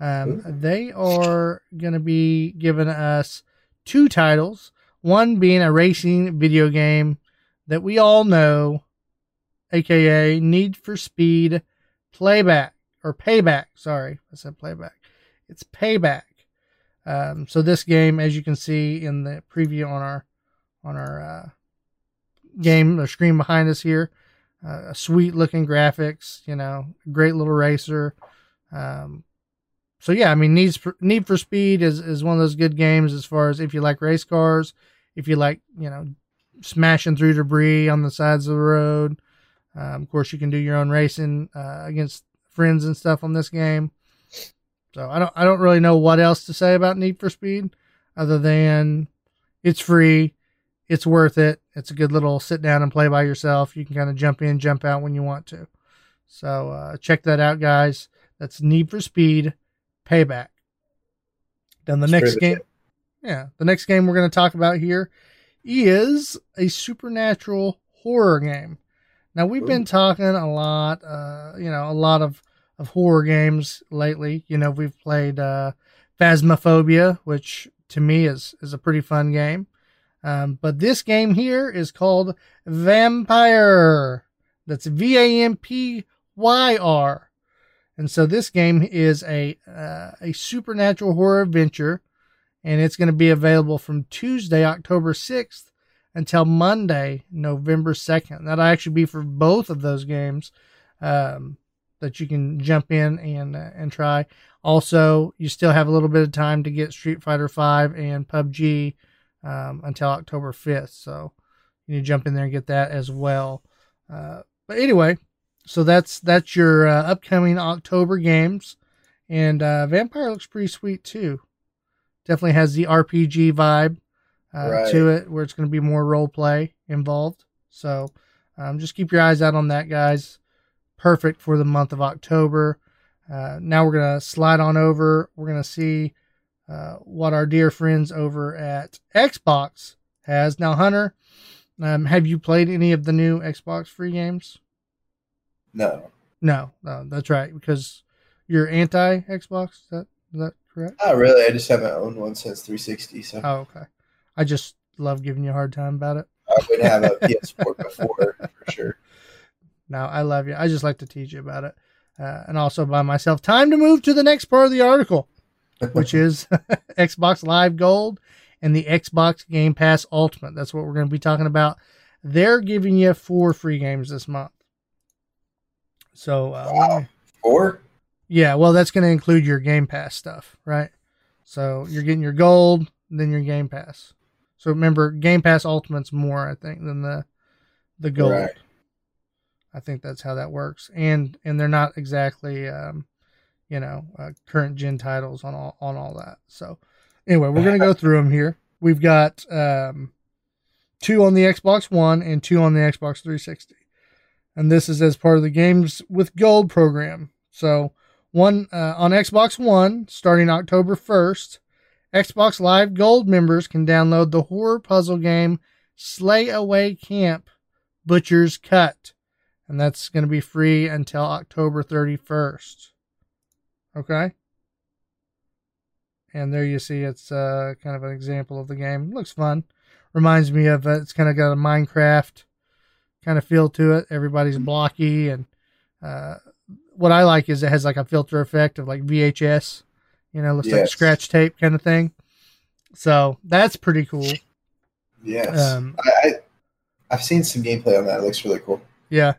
Um, they are going to be giving us two titles. One being a racing video game that we all know, aka Need for Speed Playback or Payback. Sorry, I said playback. It's Payback. Um, so this game, as you can see in the preview on our on our uh, game, the screen behind us here, uh, sweet looking graphics. You know, great little racer. Um, so yeah, I mean, Need for, Need for Speed is is one of those good games as far as if you like race cars, if you like you know smashing through debris on the sides of the road. Um, of course, you can do your own racing uh, against friends and stuff on this game. So I don't I don't really know what else to say about Need for Speed other than it's free, it's worth it. It's a good little sit down and play by yourself. You can kind of jump in, jump out when you want to. So uh, check that out, guys. That's Need for Speed Payback. Then the next game, yeah, the next game we're going to talk about here is a supernatural horror game. Now we've been talking a lot, uh, you know, a lot of of horror games lately. You know, we've played uh, Phasmophobia, which to me is is a pretty fun game. Um, but this game here is called Vampyr. That's V A M P Y R. And so this game is a uh, a supernatural horror adventure, and it's going to be available from Tuesday, October sixth, until Monday, November second. That'll actually be for both of those games um, that you can jump in and uh, and try. Also, you still have a little bit of time to get Street Fighter Five and PUBG um, until October fifth. So you need to jump in there and get that as well. Uh, but anyway, so that's that's your uh, upcoming October games, and uh, Vampyr looks pretty sweet too. Definitely has the RPG vibe uh, Right. to it, where it's going to be more role play involved. So um, just keep your eyes out on that, guys. Perfect for the month of October. Uh, now we're gonna slide on over. We're gonna see uh, what our dear friends over at Xbox has. Now, Hunter, um, have you played any of the new Xbox free games? No, No, no, that's right, because you're anti Xbox. Is that is that correct? not really. I just haven't owned one since 360, so Oh, okay. I just love giving you a hard time about it. I would have a PS4 before for sure. No, I love you. I just like to teach you about it, uh, and also by myself. Time to move to the next part of the article, which is Xbox Live Gold and the Xbox Game Pass Ultimate. That's what we're going to be talking about. They're giving you four free games this month. So, uh, Wow. Four? yeah, well, that's going to include your Game Pass stuff, right? So you're getting your gold, then your Game Pass. So remember, Game Pass Ultimate's more, I think, than the the gold. Right. I think that's how that works, and and they're not exactly, um, you know, uh, current gen titles on all on all that. So anyway, we're gonna go through them here. We've got um, two on the Xbox One and two on the Xbox 360, and this is as part of the Games with Gold program. So one uh, on Xbox One starting October 1st. Xbox Live Gold members can download the horror puzzle game Slay Away Camp Butcher's Cut. And that's going to be free until October 31st. Okay? And there you see it's uh, kind of an example of the game. looks fun. Reminds me of uh, it's kind of got a Minecraft kind of feel to it. Everybody's blocky. And uh, what I like is it has like a filter effect of like VHS. You know, looks like scratch tape kind of thing. So that's pretty cool. Yes. Um, I, I I've seen some gameplay on that. It looks really cool. Yeah.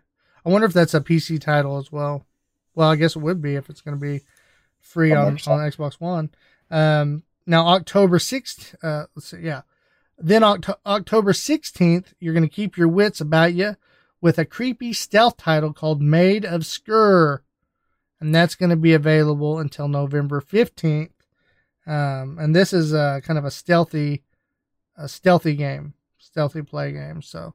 I wonder if that's a PC title as well. Well, I guess it would be if it's going to be free on, on 100%. Xbox One. Um, now, October 6th, uh, let's see, yeah. Then Oct- October 16th, you're going to keep your wits about you with a creepy stealth title called Maid of Sker. And that's going to be available until November 15th. Um, and this is uh, kind of a stealthy, a stealthy game, stealthy play game. So,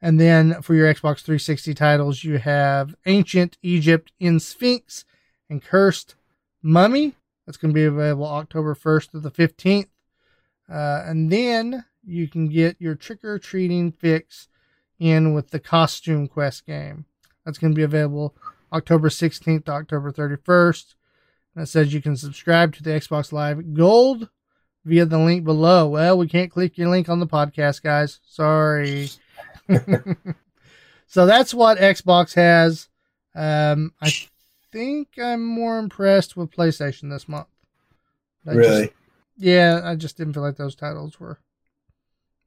and then for your Xbox 360 titles, you have Ancient Egypt in Sphinx and Cursed Mummy. That's going to be available October 1st to the 15th. Uh, and then you can get your trick or treating fix in with the Costume Quest game. That's going to be available October 16th to October 31st. And it says you can subscribe to the Xbox Live Gold via the link below. Well, we can't click your link on the podcast, guys. Sorry. so that's what Xbox has. Um, I think I'm more impressed with PlayStation this month. I really? Just, yeah, I just didn't feel like those titles were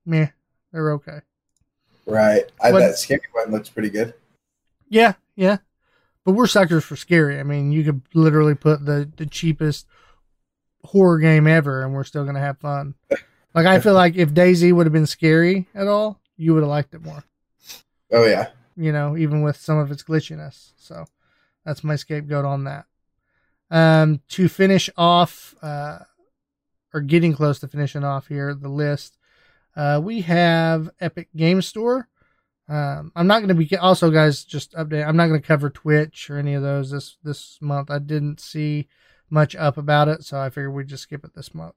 meh. They're okay. right. I what- bet Scary One looks pretty good. Yeah, yeah. But we're suckers for scary. I mean, you could literally put the, the cheapest horror game ever and we're still going to have fun. Like, I feel like if DayZ would have been scary at all, you would have liked it more, Oh yeah. you know, even with some of its glitchiness. So that's my scapegoat on that. Um, to finish off, uh, or getting close to finishing off here, the list, uh, we have Epic Game Store. Um, I'm not going to be also guys just update. I'm not going to cover Twitch or any of those this this month. I didn't see much up about it, so I figured we'd just skip it this month.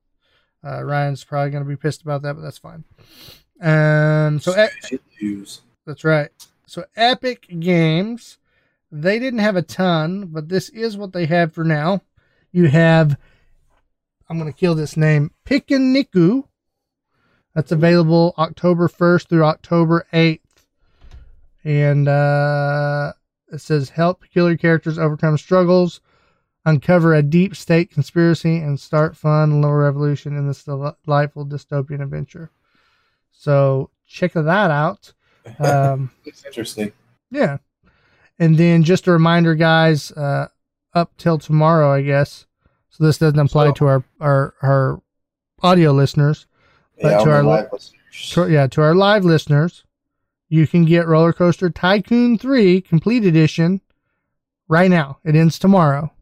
Uh, Ryan's probably going to be pissed about that, but that's fine. Um, so e- that's right. So Epic Games, they didn't have a ton, but this is what they have for now. You have, I'm going to kill this name, Pikaniku. That's available October 1st through October 8th. And uh, it says help killer characters overcome struggles, uncover a deep state conspiracy, and start fun little revolution in this delightful dystopian adventure. So check that out. Um, It's interesting. yeah. And then just a reminder, guys, uh, up till tomorrow, I guess. So this doesn't apply So- to our, our, our audio listeners. But yeah, to our live listeners. To, yeah, to our live listeners, you can get Roller Coaster Tycoon 3 Complete Edition right now. It ends tomorrow.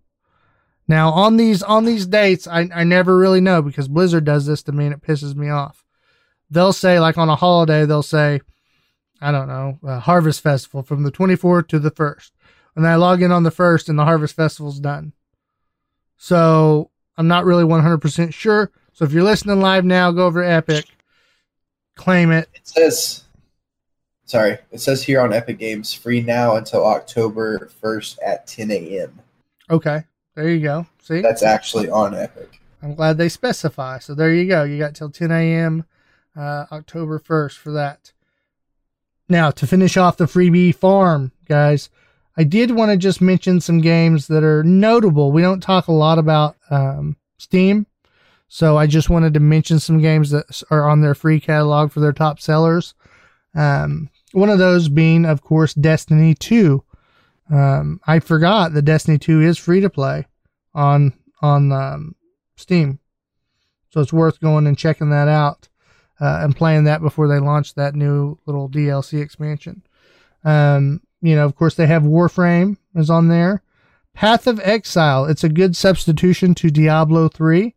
Now on these on these dates, I, I never really know because Blizzard does this to me and it pisses me off. They'll say like on a holiday, they'll say, I don't know, uh, Harvest Festival from the 24th to the 1st. And I log in on the 1st and the Harvest Festival's done. So I'm not really 100% sure. So if you're listening live now, go over to Epic, claim it. It says, sorry, it says here on Epic Games, free now until October 1st at 10 a.m. Okay, there you go. See, That's actually on Epic. I'm glad they specify. So there you go. You got till 10 a.m. Uh, October 1st for that. Now to finish off the freebie farm, guys, I did want to just mention some games that are notable. We don't talk a lot about um, Steam, so I just wanted to mention some games that are on their free catalog for their top sellers. Um, one of those being, of course, Destiny 2. Um, I forgot that Destiny 2 is free to play on on um, Steam, so it's worth going and checking that out uh, and playing that before they launch that new little DLC expansion. Um, you know, of course, they have Warframe is on there. Path of Exile. It's a good substitution to Diablo 3.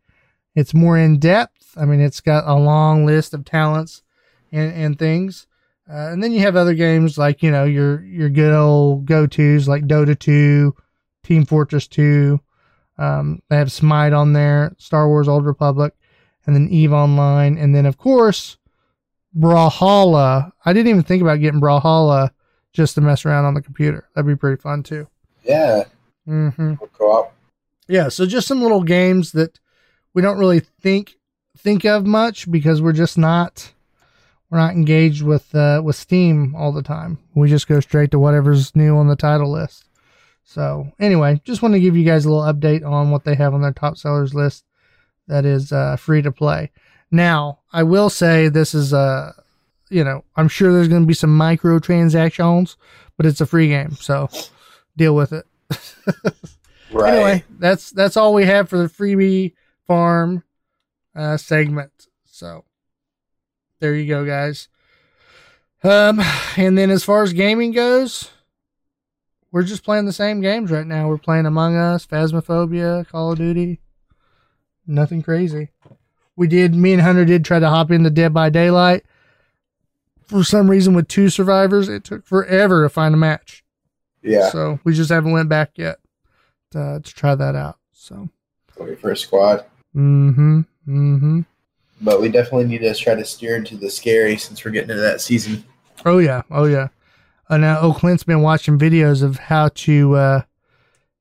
It's more in depth. I mean, it's got a long list of talents and, and things. Uh, and then you have other games like, you know, your, your good old go tos like Dota 2, Team Fortress 2. Um, they have Smite on there, Star Wars Old Republic, and then Eve Online. And then, of course, Brawlhalla. I didn't even think about getting Brawlhalla just to mess around on the computer. That'd be pretty fun too. Yeah, Mm-hmm. co-op. Yeah, so just some little games that we don't really think think of much because we're just not we're not engaged with uh, with Steam all the time. We just go straight to whatever's new on the title list. So anyway, just want to give you guys a little update on what they have on their top sellers list that is uh, free to play. Now, I will say this is uh you know, I'm sure there's going to be some microtransactions, but it's a free game, so deal with it. Right. Anyway, that's that's all we have for the freebie farm uh, segment. So there you go, guys. Um, and then as far as gaming goes, we're just playing the same games right now. We're playing Among Us, Phasmophobia, Call of Duty. Nothing crazy. We did. Me and Hunter did try to hop into Dead by Daylight. For some reason, with two survivors, it took forever to find a match. yeah, So we just haven't went back yet uh, to try that out. So. 21st squad. Mm-hmm. Mm-hmm. But we definitely need to try to steer into the scary since we're getting into that season. Oh yeah. Oh yeah. Uh, now, oh, Clint's been watching videos of how to uh,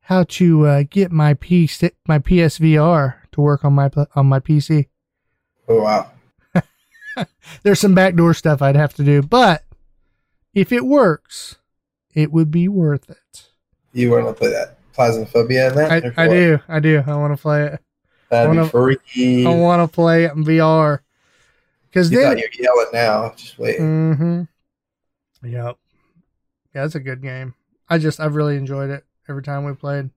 how to uh, get my P my PSVR to work on my on my PC. Oh wow. There's some backdoor stuff I'd have to do, but if it works, it would be worth it. You want to play that Plasmophobia that? I, I do. I do. I want to play it. That'd wanna- be freaky. I want to play it in VR. Because you then you're yelling now. Just wait. Mm-hmm. Yep. Yeah, it's a good game. I just I've really enjoyed it every time we played.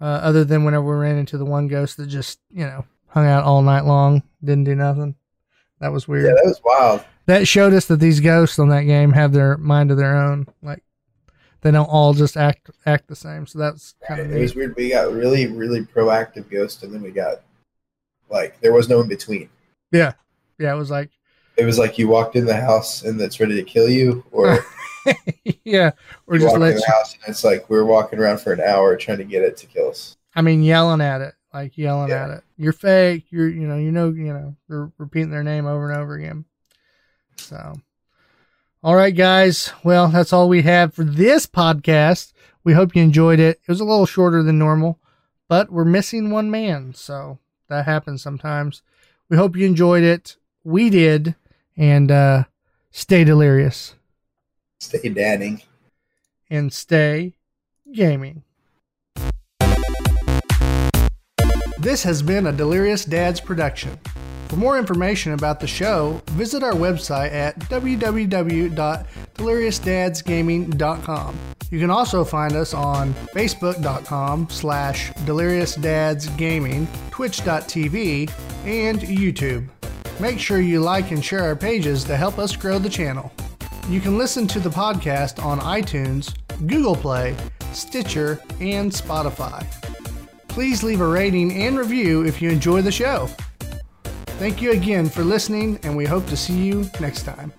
Uh, other than whenever we ran into the one ghost that just you know hung out all night long, didn't do nothing. That was weird. Yeah, that was wild. that showed us that these ghosts on that game have their mind of their own. Like they don't all just act act the same. So that's kind of It was weird. We got really, really proactive ghost, and then we got like there was no in between. Yeah, yeah. It was like It was like you walked in the house and it's ready to kill you, or yeah, or just let in the you. house and it's like we're walking around for an hour trying to get it to kill us. I mean, yelling at it, like yelling Yeah. at it. You're fake. You're, you know, you know, you know, they're repeating their name over and over again. So, all right, guys. Well, that's all we have for this podcast. We hope you enjoyed it. It was a little shorter than normal, but we're missing one man, so that happens sometimes. We hope you enjoyed it. we did, and uh, stay delirious Stay dadding. and stay gaming. This has been a Delirious Dads production. For more information about the show, visit our website at www.deliriousdadsgaming.com. You can also find us on facebook.com slash deliriousdadsgaming, twitch.tv, and YouTube. Make sure you like and share our pages to help us grow the channel. You can listen to the podcast on iTunes, Google Play, Stitcher, and Spotify. Please leave a rating and review if you enjoy the show. Thank you again for listening, and we hope to see you next time.